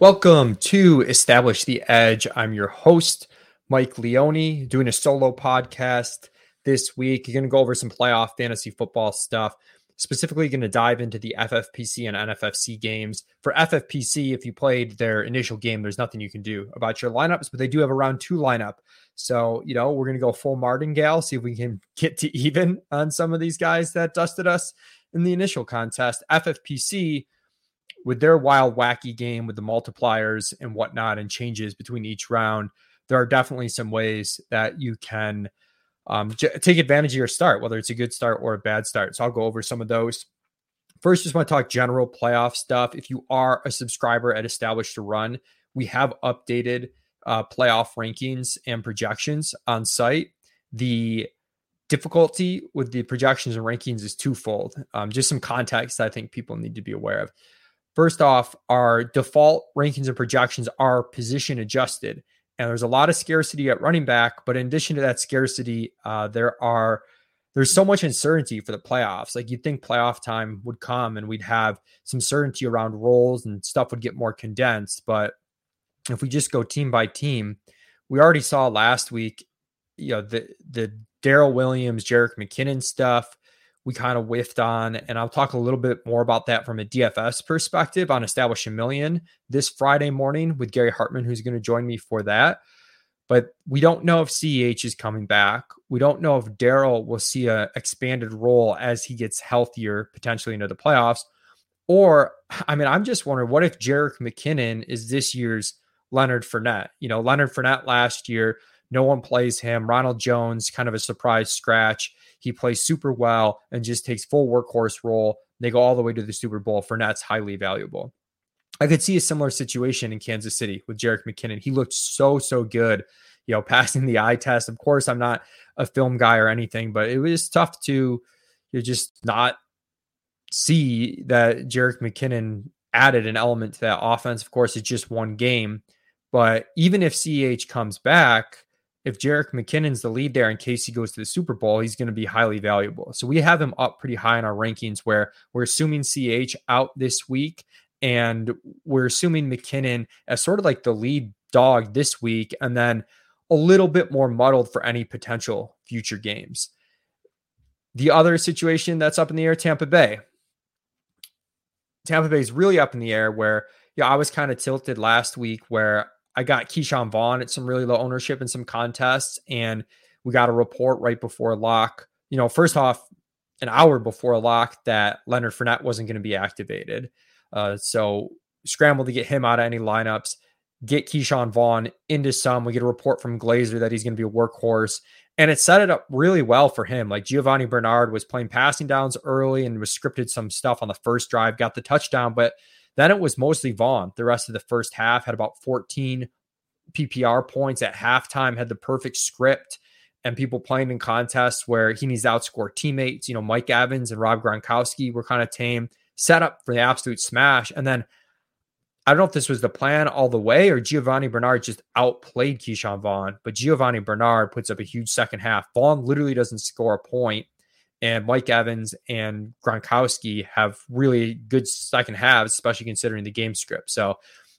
Welcome to Establish the Edge. I'm your host, Mike Leone, doing a solo podcast this week. You're going to go over some playoff fantasy football stuff. Specifically, going to dive into the FFPC and NFFC games. For FFPC, if you played their initial game, there's nothing you can do about your lineups, but they do have a round two lineup. So, you know, we're going to go full martingale, see if we can get to even on some of these guys that dusted us in the initial contest. FFPC, with their wild, wacky game with the multipliers and whatnot and changes between each round, there are definitely some ways that you can um, j- take advantage of your start, whether it's a good start or a bad start. So I'll go over some of those. First, just want to talk general playoff stuff. If you are a subscriber at Establish the Run, we have updated uh, playoff rankings and projections on site. The difficulty with the projections and rankings is twofold. Um, just some context I think people need to be aware of. First off, our default rankings and projections are position adjusted, and there's a lot of scarcity at running back. But in addition to that scarcity, uh, there are there's so much uncertainty for the playoffs. Like you'd think playoff time would come and we'd have some certainty around roles and stuff would get more condensed. But if we just go team by team, we already saw last week, you know, the the Darrel Williams, Jerick McKinnon stuff we kind of whiffed on. And I'll talk a little bit more about that from a DFS perspective on Establish a Million this Friday morning with Gary Hartman, who's going to join me for that. But we don't know if CEH is coming back. We don't know if Darrel will see a expanded role as he gets healthier, potentially into the playoffs. Or, I mean, I'm just wondering what if Jerick McKinnon is this year's Leonard Fournette? You know, Leonard Fournette last year, no one plays him. Ronald Jones, kind of a surprise scratch he plays super well and just takes full workhorse role. They go all the way to the Super Bowl. Fournette's highly valuable. I could see a similar situation in Kansas City with Jerick McKinnon. He looked so, so good, you know, passing the eye test. Of course, I'm not a film guy or anything, but it was tough to you just not see that Jerick McKinnon added an element to that offense. Of course, it's just one game. But even if CH comes back, if Jerick McKinnon's the lead there in KC goes to the Super Bowl, he's going to be highly valuable. So we have him up pretty high in our rankings where we're assuming CH out this week and we're assuming McKinnon as sort of like the lead dog this week and then a little bit more muddled for any potential future games. The other situation that's up in the air, Tampa Bay. Tampa Bay is really up in the air where yeah, I was kind of tilted last week where I got Ke'Shawn Vaughn at some really low ownership in some contests, and we got a report right before lock. You know, first off, an hour before lock that Leonard Fournette wasn't going to be activated. Uh, so scramble to get him out of any lineups, get Ke'Shawn Vaughn into some. We get a report from Glazer that he's going to be a workhorse. And it set it up really well for him. Like Giovani Bernard was playing passing downs early and was scripted some stuff on the first drive, got the touchdown, but then it was mostly Vaughn. The rest of the first half had about 14 PPR points at halftime, had the perfect script, and people playing in contests where he needs to outscore teammates. You know, Mike Evans and Rob Gronkowski were kind of tame, set up for the absolute smash. And then I don't know if this was the plan all the way or Giovani Bernard just outplayed Ke'Shawn Vaughn, but Giovani Bernard puts up a huge second half. Vaughn literally doesn't score a point and Mike Evans and Gronkowski have really good second halves, especially considering the game script. So,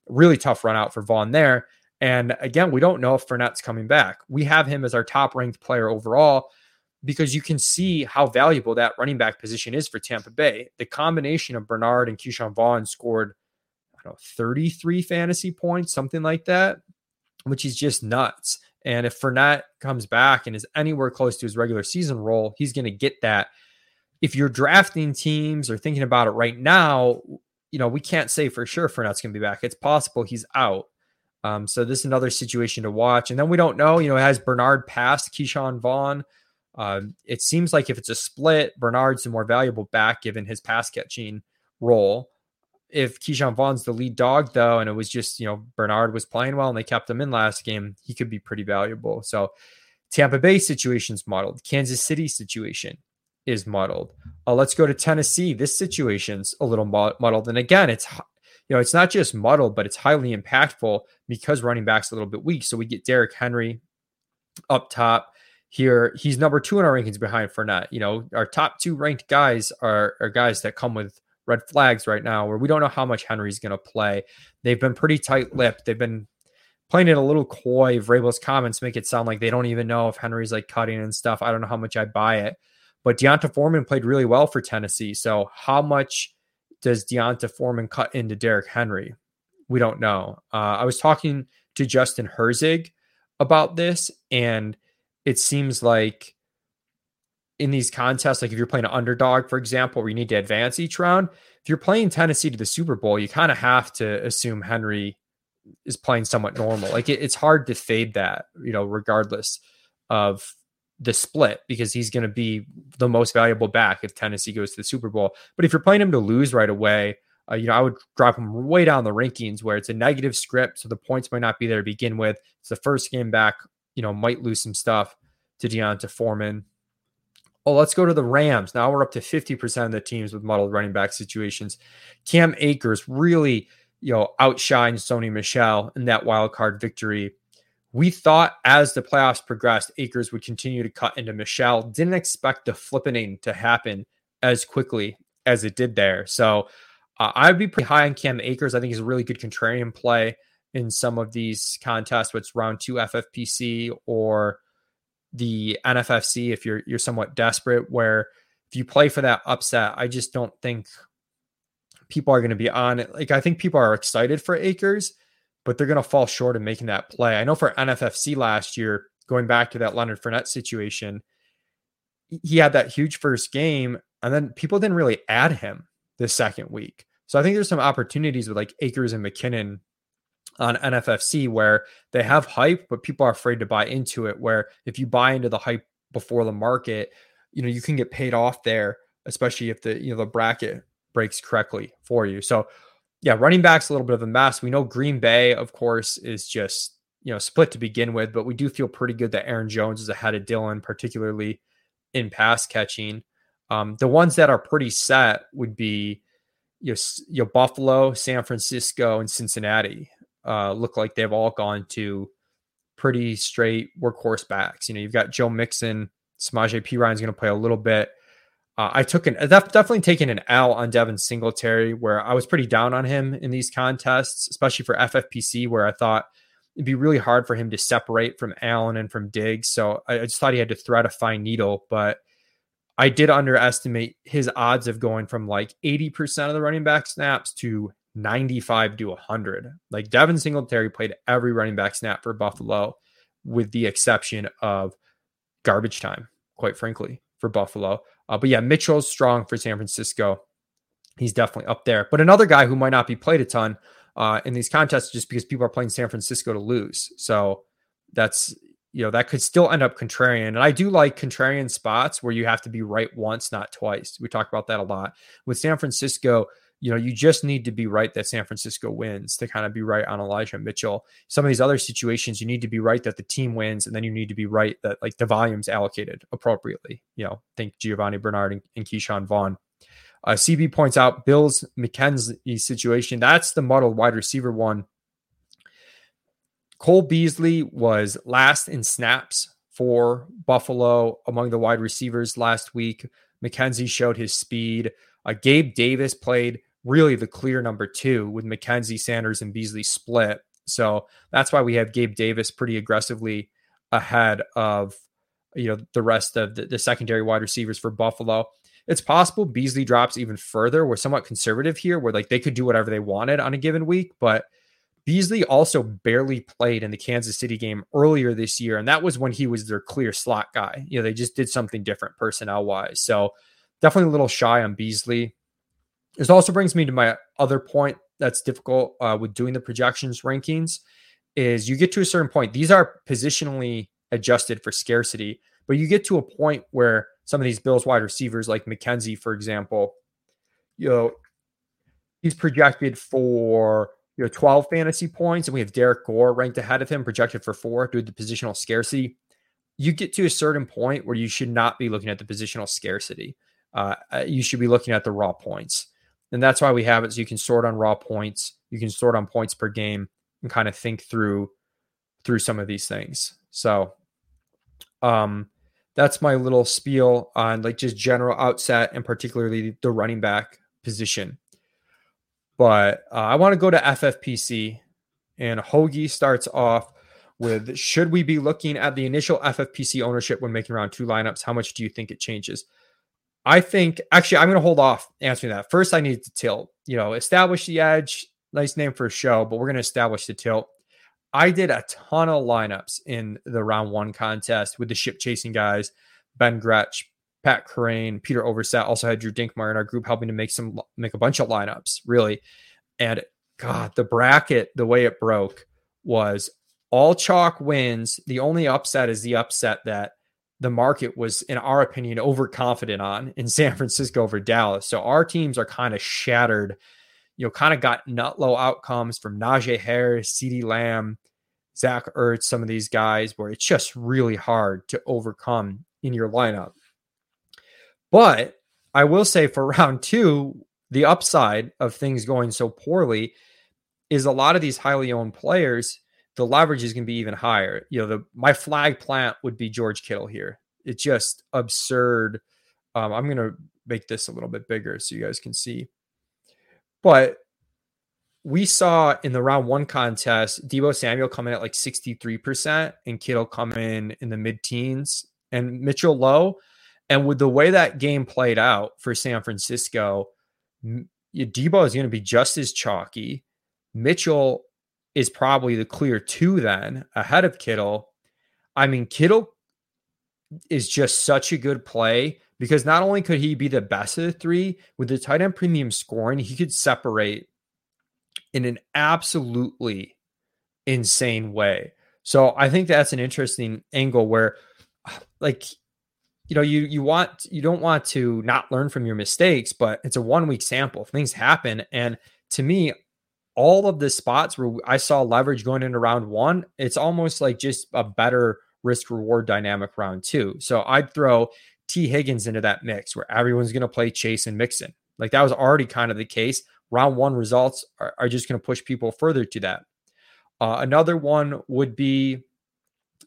really tough run out for Vaughn there. And again, we don't know if Fournette's coming back. We have him as our top ranked player overall because you can see how valuable that running back position is for Tampa Bay. The combination of Bernard and Ke'Shawn Vaughn scored, I don't know, 33 fantasy points, something like that, which is just nuts. And if Fournette comes back and is anywhere close to his regular season role, he's going to get that. If you're drafting teams or thinking about it right now, you know, we can't say for sure Fournette's going to be back. It's possible he's out. Um, so this is another situation to watch. And then we don't know, you know, has Bernard passed Ke'Shawn Vaughn? Um, it seems like if it's a split, Bernard's the more valuable back given his pass catching role if Ke'Shawn Vaughn's the lead dog, though, and it was just, you know, Bernard was playing well and they kept him in last game, he could be pretty valuable. So Tampa Bay situation's muddled. Kansas City situation is muddled. Uh, let's go to Tennessee. This situation's a little muddled. And again, it's, you know, it's not just muddled, but it's highly impactful because running back's a little bit weak. So we get Derrick Henry up top here. He's number two in our rankings behind Fournette. You know, our top two ranked guys are, are guys that come with red flags right now where we don't know how much Henry's going to play. They've been pretty tight lipped. They've been playing it a little coy. Vrabel's comments make it sound like they don't even know if Henry's like cutting and stuff. I don't know how much I buy it. But D'Onta Foreman played really well for Tennessee. So how much does D'Onta Foreman cut into Derrick Henry? We don't know. Uh, I was talking to Justin Herzig about this, and it seems like in these contests, like if you're playing an underdog, for example, where you need to advance each round, if you're playing Tennessee to the Super Bowl, you kind of have to assume Henry is playing somewhat normal. Like it, it's hard to fade that, you know, regardless of the split because he's going to be the most valuable back if Tennessee goes to the Super Bowl. But if you're playing him to lose right away, uh, you know, I would drop him way down the rankings where it's a negative script, so the points might not be there to begin with. It's the first game back, you know, might lose some stuff to D'Onta Foreman. Oh, let's go to the Rams. Now we're up to 50% of the teams with muddled running back situations. Cam Akers really, you know, outshines Sony Michel in that wild card victory we thought as the playoffs progressed, Akers would continue to cut into Michel. Didn't expect the flippening to happen as quickly as it did there. So uh, I'd be pretty high on Cam Akers. I think he's a really good contrarian play in some of these contests, what's round two FFPC or the NFFC if you're you're somewhat desperate. Where if you play for that upset, I just don't think people are going to be on it. Like I think people are excited for Akers, but they're going to fall short of making that play. I know for NFFC last year, going back to that Leonard Fournette situation, he had that huge first game, and then people didn't really add him the second week. So I think there's some opportunities with like Akers and McKinnon on NFFC where they have hype, but people are afraid to buy into it. Where if you buy into the hype before the market, you know, you can get paid off there, especially if the you know the bracket breaks correctly for you. So yeah, running back's a little bit of a mess. We know Green Bay, of course, is just you know split to begin with, but we do feel pretty good that Aaron Jones is ahead of Dillon, particularly in pass catching. Um, the ones that are pretty set would be you know, you Buffalo, San Francisco, and Cincinnati. Uh, look like they've all gone to pretty straight workhorse backs. You know, you've got Joe Mixon, Samaje Perine's going to play a little bit. Uh, I took an definitely taken an L on Devin Singletary, where I was pretty down on him in these contests, especially for FFPC, where I thought it'd be really hard for him to separate from Allen and from Diggs. So I, just thought he had to thread a fine needle, but I did underestimate his odds of going from like 80% of the running back snaps to 95 to 100. Like Devin Singletary played every running back snap for Buffalo, with the exception of garbage time, quite frankly, for Buffalo. Uh, but yeah, Mitchell's strong for San Francisco. He's definitely up there. But another guy who might not be played a ton uh, in these contests just because people are playing San Francisco to lose. So that's you know that could still end up contrarian. And I do like contrarian spots where you have to be right once, not twice. We talk about that a lot with San Francisco you know, you just need to be right that San Francisco wins to kind of be right on Elijah Mitchell. Some of these other situations, you need to be right that the team wins, and then you need to be right that like the volume's allocated appropriately. You know, think Giovani Bernard and, and Ke'Shawn Vaughn. Uh, CB points out Bill's McKenzie situation. That's the muddled wide receiver one. Cole Beasley was last in snaps for Buffalo among the wide receivers last week. McKenzie showed his speed. Uh, Gabe Davis played really the clear number two with McKenzie, Sanders, and Beasley split. So that's why we have Gabe Davis pretty aggressively ahead of you know the rest of the, the secondary wide receivers for Buffalo. It's possible Beasley drops even further. We're somewhat conservative here, where like they could do whatever they wanted on a given week, but Beasley also barely played in the Kansas City game earlier this year, and that was when he was their clear slot guy. You know, they just did something different personnel wise. So definitely a little shy on Beasley. This also brings me to my other point that's difficult uh, with doing the projections rankings is you get to a certain point. These are positionally adjusted for scarcity, but you get to a point where some of these Bills wide receivers, like McKenzie, for example, you know, he's projected for you know 12 fantasy points, and we have Derrick Gore ranked ahead of him, projected for four due to the positional scarcity. You get to a certain point where you should not be looking at the positional scarcity. Uh, uh you should be looking at the raw points. And that's why we have it. So you can sort on raw points, you can sort on points per game and kind of think through through some of these things. So um that's my little spiel on like just general outset and particularly the running back position. But uh, I want to go to FFPC, and Hoagie starts off with Should we be looking at the initial FFPC ownership when making around two lineups? How much do you think it changes? I think actually I'm going to hold off answering that. First, I need to tilt. You know, establish the edge. Nice name for a show, but we're going to establish the tilt. I did a ton of lineups in the round one contest with the ship chasing guys, Ben Gretch, Pat Kerrane, Peter Overzet. Also had Drew Dinkmeyer in our group helping to make some make a bunch of lineups, really. And God, the bracket, the way it broke was all chalk wins. The only upset is the upset that the market was, in our opinion, overconfident on in San mm-hmm. Francisco over Dallas. So our teams are kind of shattered. You know, kind of got nut low outcomes from Najee Harris, CeeDee Lamb, Zach Ertz, some of these guys, where it's just really hard to overcome in your lineup. But I will say for round two, the upside of things going so poorly is a lot of these highly owned players the leverage is going to be even higher. You know, the my flag plant would be George Kittle here. It's just absurd. Um, I'm going to make this a little bit bigger so you guys can see. But we saw in the round one contest, Deebo Samuel come in at like 63% and Kittle come in in the mid teens and Mitchell low. And with the way that game played out for San Francisco, Deebo is going to be just as chalky. Mitchell is probably the clear two then ahead of Kittle. I mean, Kittle is just such a good play because not only could he be the best of the three with the tight end premium scoring, he could separate in an absolutely insane way. So I think that's an interesting angle where like you know you you want you don't want to not learn from your mistakes but it's a one week sample things happen and to me all of the spots where I saw leverage going into round one, it's almost like just a better risk reward dynamic round two. So I'd throw T. Higgins into that mix where everyone's going to play Chase and Mixon. Like that was already kind of the case. Round one results are, are just going to push people further to that. Uh, another one would be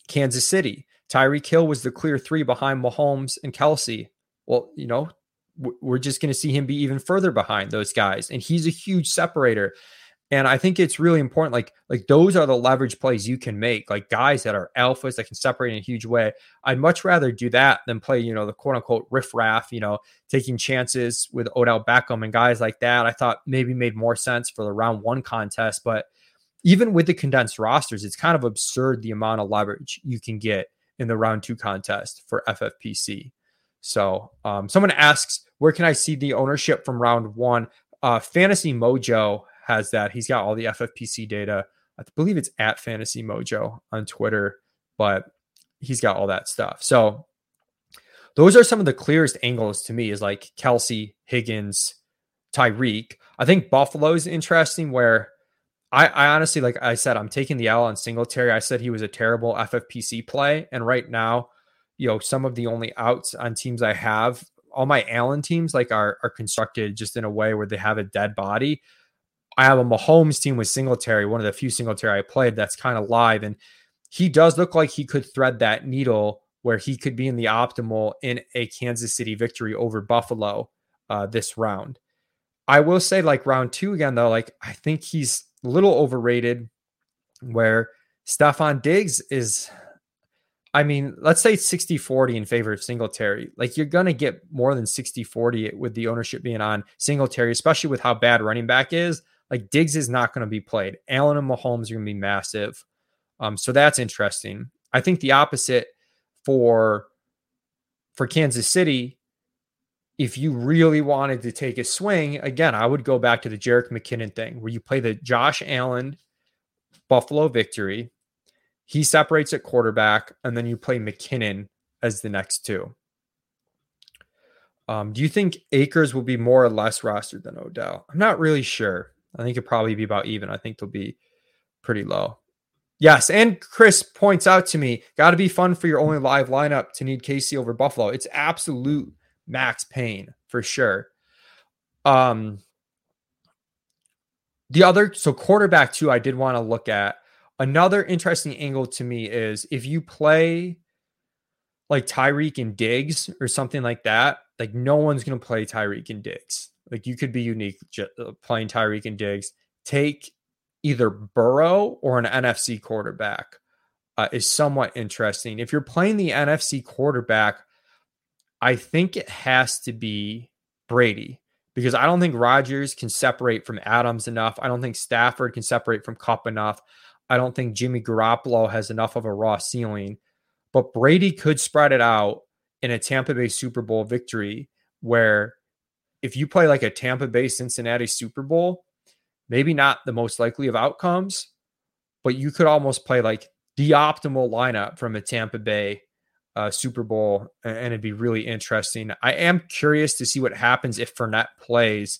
Kansas City. Tyreek Hill was the clear three behind Mahomes and Kelce. Well, you know, we're just going to see him be even further behind those guys. And he's a huge separator. And I think it's really important. Like, like those are the leverage plays you can make, like guys that are alphas that can separate in a huge way. I'd much rather do that than play, you know, the quote unquote riffraff, you know, taking chances with Odell Beckham and guys like that. I thought maybe made more sense for the round one contest. But even with the condensed rosters, it's kind of absurd the amount of leverage you can get in the round two contest for FFPC. So um, someone asks, where can I see the ownership from round one? Uh, Fantasy Mojo has that. He's got all the FFPC data. I believe it's at Fantasy Mojo on Twitter, but he's got all that stuff. So those are some of the clearest angles to me is like Kelce, Higgins, Tyreek. I think Buffalo is interesting where I, I, honestly, like I said, I'm taking the L on Singletary. I said he was a terrible FFPC play. And right now, you know, some of the only outs on teams I have, all my Allen teams like are are constructed just in a way where they have a dead body. I have a Mahomes team with Singletary, one of the few Singletary I played that's kind of live. And he does look like he could thread that needle where he could be in the optimal in a Kansas City victory over Buffalo uh, this round. I will say, like round two again, though, like I think he's a little overrated where Stefon Diggs is, I mean, let's say 60 40 in favor of Singletary. Like you're going to get more than 60 40 with the ownership being on Singletary, especially with how bad running back is. Like Diggs is not going to be played. Allen and Mahomes are going to be massive. Um, so that's interesting. I think the opposite for for Kansas City, if you really wanted to take a swing, again, I would go back to the Jerick McKinnon thing where you play the Josh Allen Buffalo victory. He separates at quarterback, and then you play McKinnon as the next two. Um, do you think Akers will be more or less rostered than Odell? I'm not really sure. I think it'll probably be about even. I think they'll be pretty low. Yes, and Chris points out to me, got to be fun for your only live lineup to need KC over Buffalo. It's absolute max pain for sure. Um, the other so quarterback too, I did want to look at another interesting angle to me is if you play like Tyreek and Diggs or something like that, like no one's gonna play Tyreek and Diggs. Like you could be unique uh, playing Tyreek and Diggs. Take either Burrow or an NFC quarterback uh, is somewhat interesting. If you're playing the NFC quarterback, I think it has to be Brady because I don't think Rodgers can separate from Adams enough. I don't think Stafford can separate from Kupp enough. I don't think Jimmy Garoppolo has enough of a raw ceiling. But Brady could spread it out in a Tampa Bay Super Bowl victory where if you play like a Tampa Bay Cincinnati Super Bowl, maybe not the most likely of outcomes, but you could almost play like the optimal lineup from a Tampa Bay uh, Super Bowl, and it'd be really interesting. I am curious to see what happens if Fournette plays,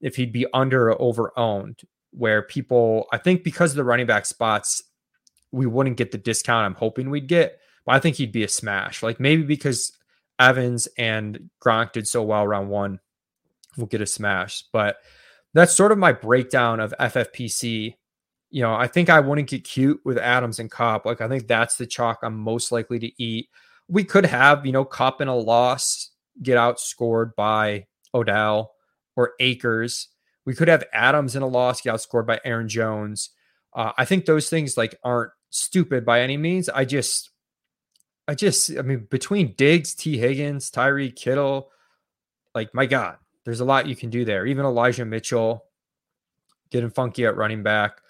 if he'd be under or over owned, where people, I think because of the running back spots, we wouldn't get the discount I'm hoping we'd get, but I think he'd be a smash. Like maybe because Evans and Gronk did so well round one, we'll get a smash. But that's sort of my breakdown of FFPC. You know, I think I wouldn't get cute with Adams and Kupp. Like, I think that's the chalk I'm most likely to eat. We could have, you know, Kupp in a loss get outscored by Odell or Akers. We could have Adams in a loss get outscored by Aaron Jones. Uh, I think those things like aren't stupid by any means. I just, I just, I mean, between Diggs, T. Higgins, Tyree Kittle, like my God, there's a lot you can do there. Even Elijah Mitchell getting funky at running back.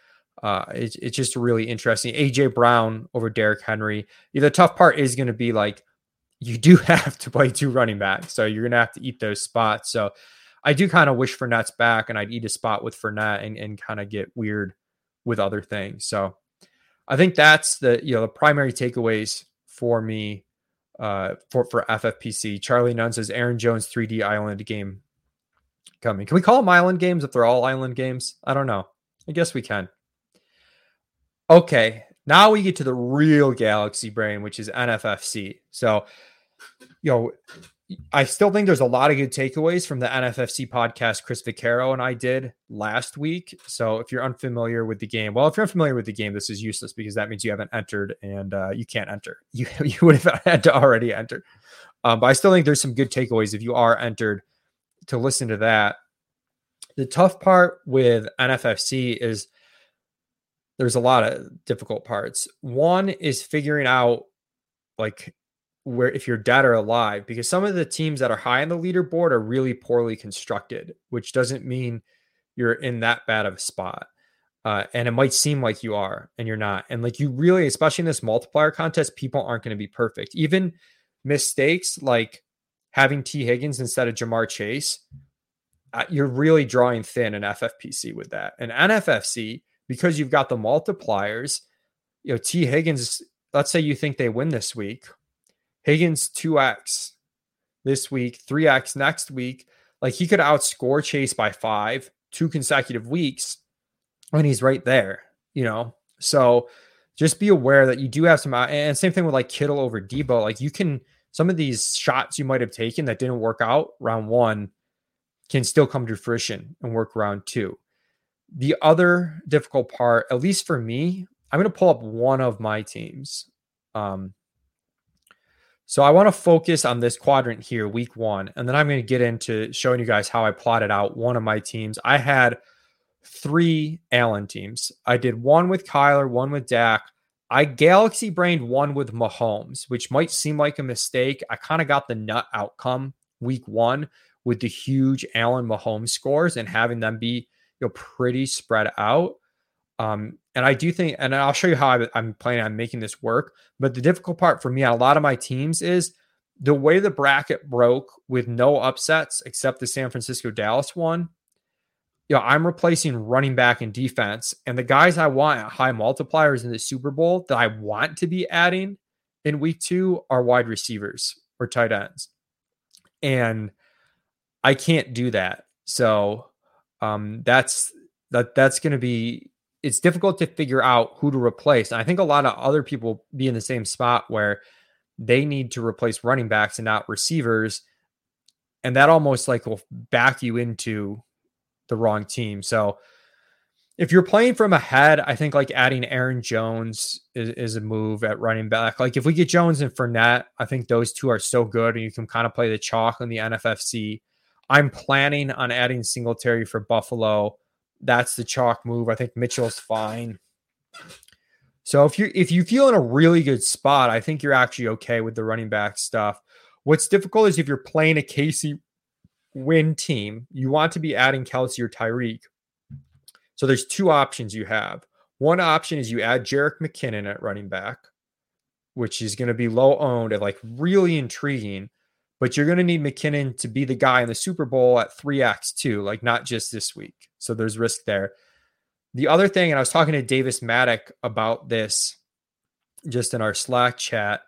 Uh, it's, it's just really interesting. AJ Brown over Derrick Henry. Yeah, the tough part is going to be like you do have to play two running backs, so you're going to have to eat those spots. So I do kind of wish Fournette's back, and I'd eat a spot with Fournette and, and kind of get weird with other things. So I think that's the you know the primary takeaways for me uh, for for FFPC. Charlie Nunn says Aaron Jones 3D Island game coming. Can we call them island games if they're all island games? I don't know. I guess we can. Okay, now we get to the real galaxy brain, which is NFFC. So, you know, I still think there's a lot of good takeaways from the NFFC podcast Chris Vaccaro and I did last week. So if you're unfamiliar with the game, well, if you're unfamiliar with the game, this is useless because that means you haven't entered and uh, you can't enter. You you would have had to already enter. Um, but I still think there's some good takeaways if you are entered to listen to that. The tough part with NFFC is there's a lot of difficult parts. One is figuring out like where if you're dead or alive, because some of the teams that are high on the leaderboard are really poorly constructed, which doesn't mean you're in that bad of a spot. Uh, and it might seem like you are and you're not. And like you really, especially in this multiplier contest, people aren't going to be perfect. Even mistakes like having T. Higgins instead of Ja'Marr Chase, uh, you're really drawing thin in FFPC with that. And NFFC, because you've got the multipliers, you know, T. Higgins, let's say you think they win this week, Higgins 2x this week, 3x next week. Like he could outscore Chase by five, two consecutive weeks and he's right there, you know? So just be aware that you do have some, and same thing with like Kittle over Deebo. Like you can, some of these shots you might have taken that didn't work out round one can still come to fruition and work round two. The other difficult part, at least for me, I'm going to pull up one of my teams. Um, so I want to focus on this quadrant here, week one, and then I'm going to get into showing you guys how I plotted out one of my teams. I had three Allen teams. I did one with Kyler, one with Dak. I galaxy brained one with Mahomes, which might seem like a mistake. I kind of got the nut outcome week one with the huge Allen Mahomes scores and having them be you know pretty spread out. Um, and I do think, and I'll show you how I, I'm planning on making this work. But the difficult part for me on a lot of my teams is the way the bracket broke with no upsets except the San Francisco Dallas one. You know, I'm replacing running back and defense, and the guys I want high multipliers in the Super Bowl that I want to be adding in week two are wide receivers or tight ends. And I can't do that. So um, that's that that's going to be it's difficult to figure out who to replace. And I think a lot of other people be in the same spot where they need to replace running backs and not receivers. And that almost like will back you into the wrong team. So if you're playing from ahead, I think like adding Aaron Jones is, is a move at running back. Like if we get Jones and Fournette, I think those two are so good and you can kind of play the chalk on the NFFC. I'm planning on adding Singletary for Buffalo. That's the chalk move. I think Mitchell's fine. So if you if you feel in a really good spot, I think you're actually okay with the running back stuff. What's difficult is if you're playing a KC win team, you want to be adding Kelce or Tyreek. So there's two options you have. One option is you add Jerick McKinnon at running back, which is going to be low owned and like really intriguing. But you're going to need McKinnon to be the guy in the Super Bowl at 3x too, like not just this week. So there's risk there. The other thing, and I was talking to Davis Mattek about this just in our Slack chat.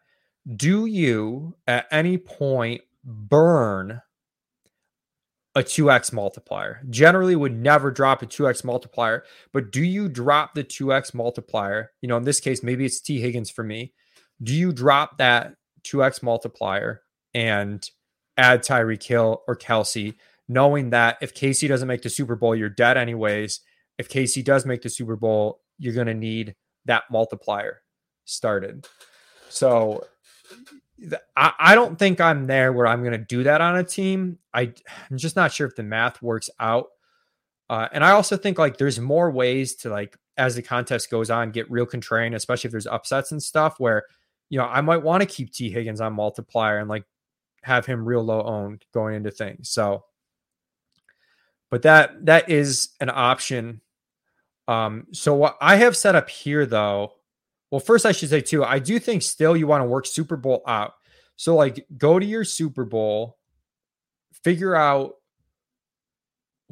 Do you at any point burn a 2x multiplier? Generally would never drop a 2x multiplier, but do you drop the 2x multiplier? You know, in this case, maybe it's T. Higgins for me. Do you drop that 2x multiplier and add Tyreek Hill or Kelce, knowing that if KC doesn't make the Super Bowl, you're dead anyways. If KC does make the Super Bowl, you're going to need that multiplier started. So I, don't think I'm there where I'm going to do that on a team. I, I'm just not sure if the math works out. Uh, and I also think like there's more ways to like as the contest goes on get real contrarian, especially if there's upsets and stuff where you know I might want to keep T Higgins on multiplier and like have him real low owned going into things. So, but that that is an option. Um, so what I have set up here though, well, first I should say too, I do think still you want to work Super Bowl out. So like go to your Super Bowl, figure out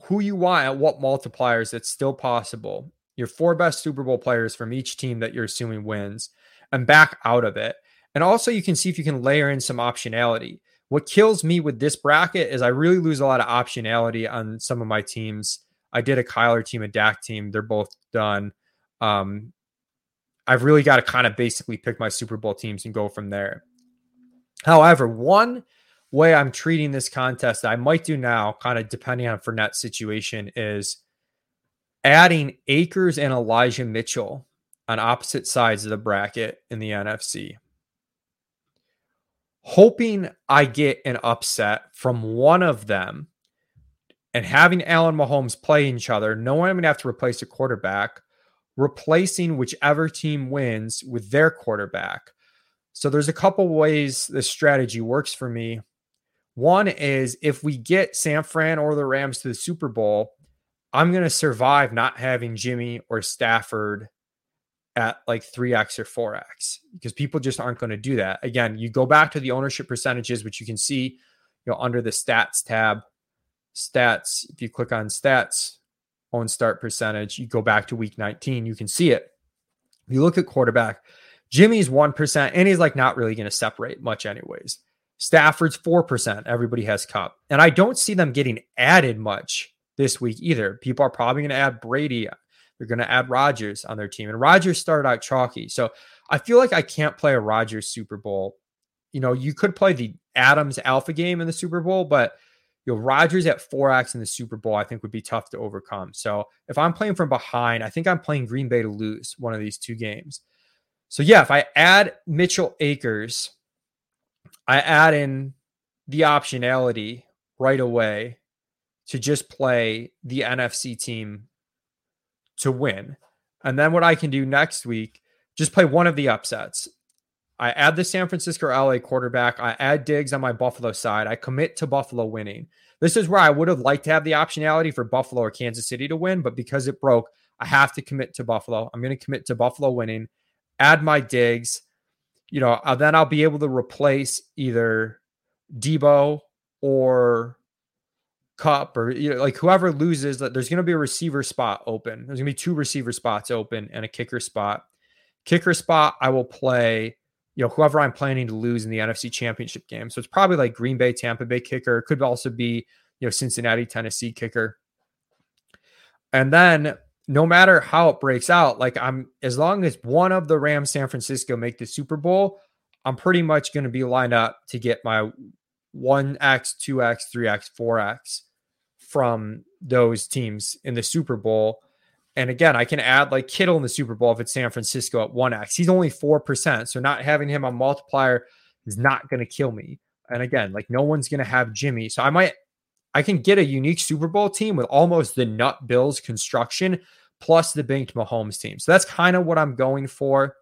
who you want at what multipliers that's still possible. Your four best Super Bowl players from each team that you're assuming wins and back out of it. And also you can see if you can layer in some optionality. What kills me with this bracket is I really lose a lot of optionality on some of my teams. I did a Kyler team, a Dak team. They're both done. Um, I've really got to kind of basically pick my Super Bowl teams and go from there. However, one way I'm treating this contest that I might do now, kind of depending on Fournette's situation, is adding Akers and Elijah Mitchell on opposite sides of the bracket in the NFC hoping I get an upset from one of them and having Allen Mahomes play each other, knowing I'm going to have to replace a quarterback, replacing whichever team wins with their quarterback. So there's a couple ways this strategy works for me. One is if we get San Fran or the Rams to the Super Bowl, I'm going to survive not having Jimmy or Stafford at like 3x or 4x because people just aren't going to do that. Again, you go back to the ownership percentages, which you can see you know under the stats tab. Stats, if you click on stats, own start percentage, you go back to week 19, you can see it. If you look at quarterback, Jimmy's 1%, and he's like not really going to separate much, anyways. Stafford's 4%. Everybody has Kupp. And I don't see them getting added much this week either. People are probably going to add Brady. They're going to add Rodgers on their team. And Rodgers started out chalky. So I feel like I can't play a Rodgers Super Bowl. You know, you could play the Adams Alpha game in the Super Bowl, but you know, Rodgers at 4x in the Super Bowl, I think would be tough to overcome. So if I'm playing from behind, I think I'm playing Green Bay to lose one of these two games. So yeah, if I add Mitchell Akers, I add in the optionality right away to just play the NFC team to win. And then what I can do next week, just play one of the upsets. I add the San Francisco LA quarterback. I add Diggs on my Buffalo side. I commit to Buffalo winning. This is where I would have liked to have the optionality for Buffalo or Kansas City to win, but because it broke, I have to commit to Buffalo. I'm going to commit to Buffalo winning, add my Diggs. You know, uh, then I'll be able to replace either Deebo or Kupp or you know, like whoever loses, there's going to be a receiver spot open. There's going to be two receiver spots open and a kicker spot. Kicker spot, I will play, you know, whoever I'm planning to lose in the NFC Championship game. So it's probably like Green Bay, Tampa Bay kicker. It could also be, you know, Cincinnati, Tennessee kicker. And then no matter how it breaks out, like I'm as long as one of the Rams, San Francisco make the Super Bowl, I'm pretty much going to be lined up to get my 1x, 2x, 3x, 4x from those teams in the Super Bowl. And again, I can add like Kittle in the Super Bowl if it's San Francisco at 1x. He's only 4%. So not having him on multiplier is not going to kill me. And again, like no one's going to have Jimmy. So I might I can get a unique Super Bowl team with almost the nut Bills construction plus the banked Mahomes team. So that's kind of what I'm going for.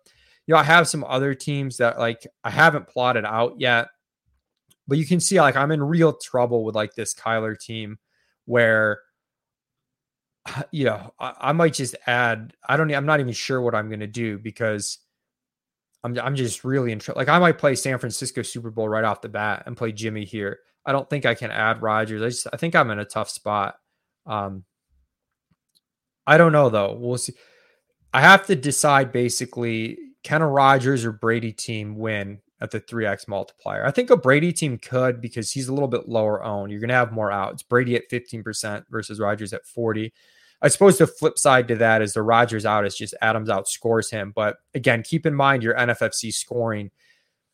You know, I have some other teams that like I haven't plotted out yet, but you can see like I'm in real trouble with like this Kyler team where you know, I, I might just add, I don't I'm not even sure what I'm gonna do because I'm I'm just really in. Like I might play San Francisco Super Bowl right off the bat and play Jimmy here. I don't think I can add Rodgers. I just I think I'm in a tough spot. Um I don't know though. We'll see. I have to decide basically can a Rodgers or Brady team win at the 3x multiplier? I think a Brady team could because he's a little bit lower owned. You're going to have more outs. Brady at 15% versus Rodgers at 40. I suppose the flip side to that is the Rodgers out is just Adams outscores him. But again, keep in mind your NFFC scoring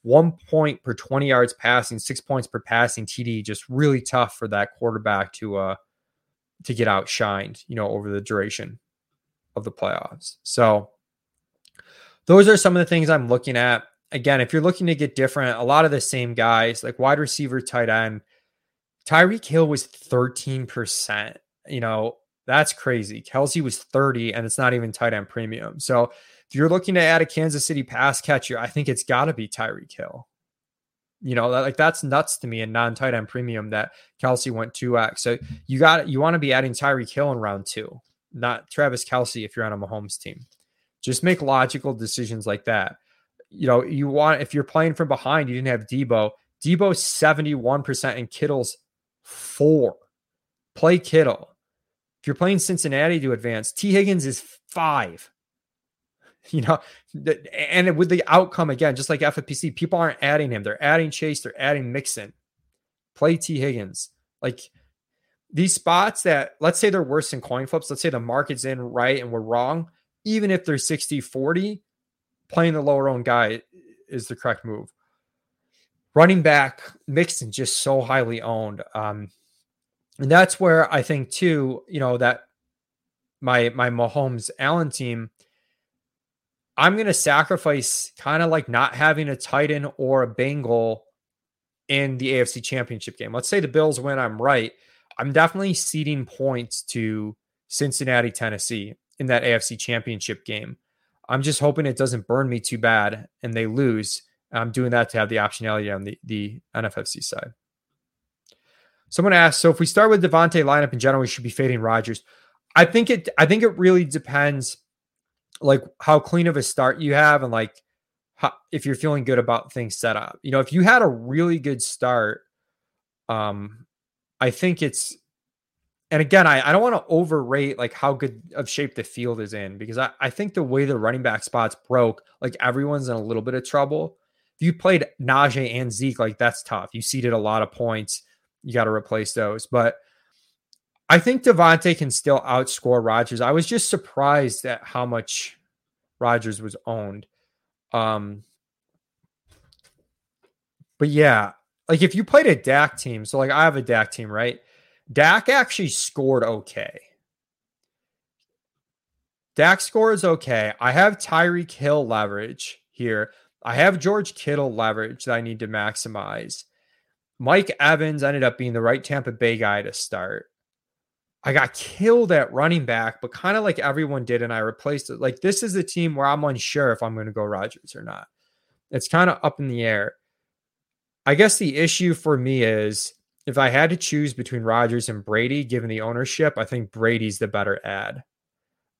one point per 20 yards passing, six points per passing TD, just really tough for that quarterback to uh to get outshined, you know, over the duration of the playoffs. So those are some of the things I'm looking at. Again, if you're looking to get different, a lot of the same guys, like wide receiver, tight end, Tyreek Hill was 13%. You know, that's crazy. Kelce was 30, and it's not even tight end premium. So if you're looking to add a Kansas City pass catcher, I think it's got to be Tyreek Hill. You know, like that's nuts to me in non tight end premium that Kelce went 2x. So you got you want to be adding Tyreek Hill in round two, not Travis Kelce if you're on a Mahomes team. Just make logical decisions like that. You know, you want if you're playing from behind, you didn't have Deebo. Deebo's 71% and Kittle's four. Play Kittle. If you're playing Cincinnati to advance, T. Higgins is five. You know, and with the outcome again, just like FFPC, people aren't adding him. They're adding Chase, they're adding Mixon. Play T. Higgins. Like these spots that let's say they're worse than coin flips. Let's say the market's in right and we're wrong. Even if they're 60 40, playing the lower owned guy is the correct move. Running back, Mixon just so highly owned. Um, and that's where I think too, you know, that my my Mahomes Allen team I'm going to sacrifice kind of like not having a Titan or a Bengal in the AFC Championship game. Let's say the Bills win, I'm right. I'm definitely ceding points to Cincinnati, Tennessee in that AFC Championship game. I'm just hoping it doesn't burn me too bad and they lose. I'm doing that to have the optionality on the, the NFFC side. Someone asked, so if we start with Davante lineup in general, we should be fading Rodgers. I think it I think it really depends like how clean of a start you have and like how, if you're feeling good about things set up. You know, if you had a really good start, um, I think it's and again, I, I don't want to overrate like how good of shape the field is in because I, I think the way the running back spots broke, like everyone's in a little bit of trouble. If you played Najee and Zeke, like that's tough. You seeded a lot of points. You got to replace those. But I think Davante can still outscore Rodgers. I was just surprised at how much Rodgers was owned. Um, but yeah, like if you played a Dak team, so like I have a Dak team, right? Dak actually scored okay. Dak scores okay. I have Tyreek Hill leverage here. I have George Kittle leverage that I need to maximize. Mike Evans ended up being the right Tampa Bay guy to start. I got killed at running back, but kind of like everyone did, and I replaced it. Like this is a team where I'm unsure if I'm going to go Rodgers or not. It's kind of up in the air. I guess the issue for me is if I had to choose between Rodgers and Brady, given the ownership, I think Brady's the better ad.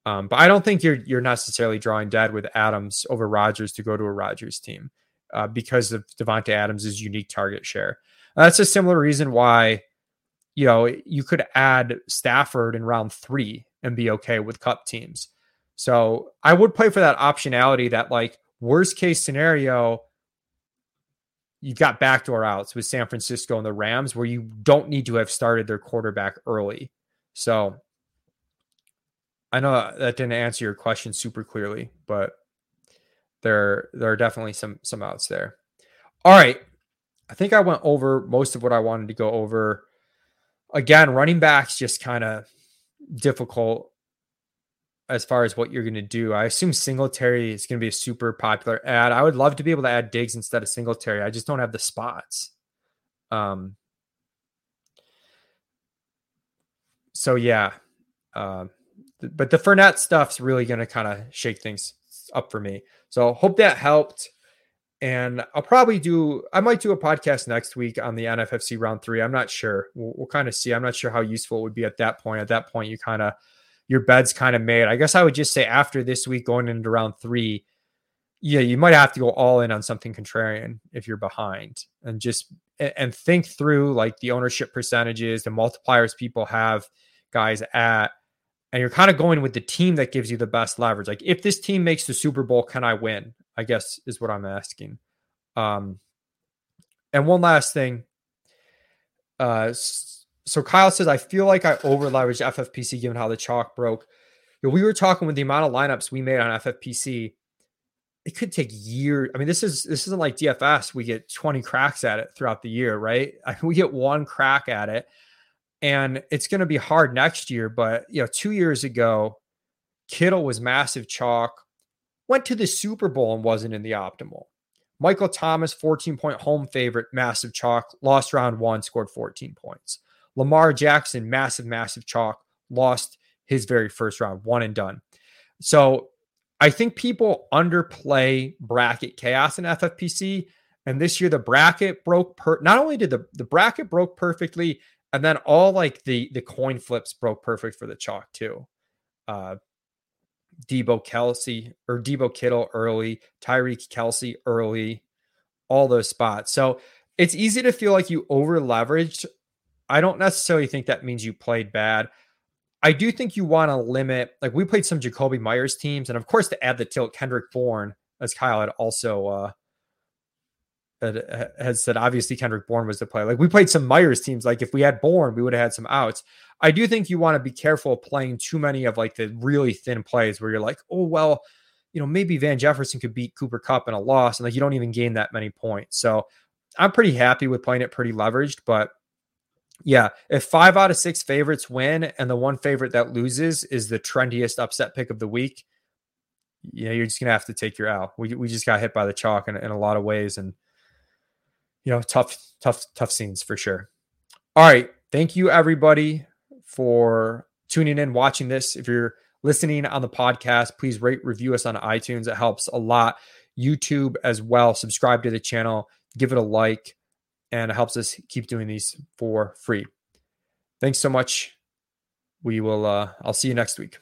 Um, but I don't think you're you're necessarily drawing dead with Adams over Rodgers to go to a Rodgers team uh, because of Davante Adams' unique target share. Uh, that's a similar reason why you know, you could add Stafford in round three and be okay with Kupp teams. So I would play for that optionality that, like, worst case scenario, you've got backdoor outs with San Francisco and the Rams where you don't need to have started their quarterback early. So I know that didn't answer your question super clearly, but there there are definitely some some outs there. All right. I think I went over most of what I wanted to go over again, running backs just kind of difficult as far as what you're going to do. I assume Singletary is going to be a super popular ad. I would love to be able to add Diggs instead of Singletary. I just don't have the spots. Um, so yeah, uh, th- but the Fournette stuff's really going to kind of shake things up for me. So hope that helped. And I'll probably do, I might do a podcast next week on the NFFC round three. I'm not sure. We'll, we'll kind of see. I'm not sure how useful it would be at that point. At that point, you kind of, your bed's kind of made. I guess I would just say after this week, going into round three, yeah, you might have to go all in on something contrarian if you're behind and just, and think through like the ownership percentages, the multipliers people have guys at, and you're kind of going with the team that gives you the best leverage. Like if this team makes the Super Bowl, can I win? I guess is what I'm asking. Um, and one last thing. Uh, so Kyle says, I feel like I over leveraged FFPC given how the chalk broke. You know, we were talking with the amount of lineups we made on FFPC. It could take years. I mean, this is this isn't like DFS. We get 20 cracks at it throughout the year, right? I mean, we get one crack at it and it's going to be hard next year. But you know, two years ago, Kittle was massive chalk, went to the Super Bowl and wasn't in the optimal. Michael Thomas, 14 point home favorite, massive chalk, lost round one, scored 14 points. Lamar Jackson, massive, massive chalk, lost his very first round, one and done. So I think people underplay bracket chaos in FFPC. And this year the bracket broke per not only did the, the bracket broke perfectly, and then all like the the coin flips broke perfect for the chalk too. Uh Deebo Kelce or Deebo Kittle early, Tyreek Kelce early, all those spots. So it's easy to feel like you over leveraged. I don't necessarily think that means you played bad. I do think you want to limit, like we played some Jakobi Meyers teams, and of course to add the tilt, Kendrick Bourne, as Kyle had also uh, had, has said obviously Kendrick Bourne was the play. Like we played some Meyers teams. Like if we had Bourne, we would have had some outs. I do think you want to be careful playing too many of like the really thin plays where you're like, oh well, you know, maybe Van Jefferson could beat Cooper Kupp in a loss, and like you don't even gain that many points. So I'm pretty happy with playing it pretty leveraged, but yeah, if five out of six favorites win and the one favorite that loses is the trendiest upset pick of the week, you know, you're just gonna have to take your L. We we just got hit by the chalk in, in a lot of ways, and you know, tough, tough, tough scenes for sure. All right. Thank you, everybody, for tuning in, watching this. If you're listening on the podcast, please rate, review us on iTunes. It helps a lot. YouTube as well. Subscribe to the channel, give it a like, and it helps us keep doing these for free. Thanks so much. We will, uh, I'll see you next week.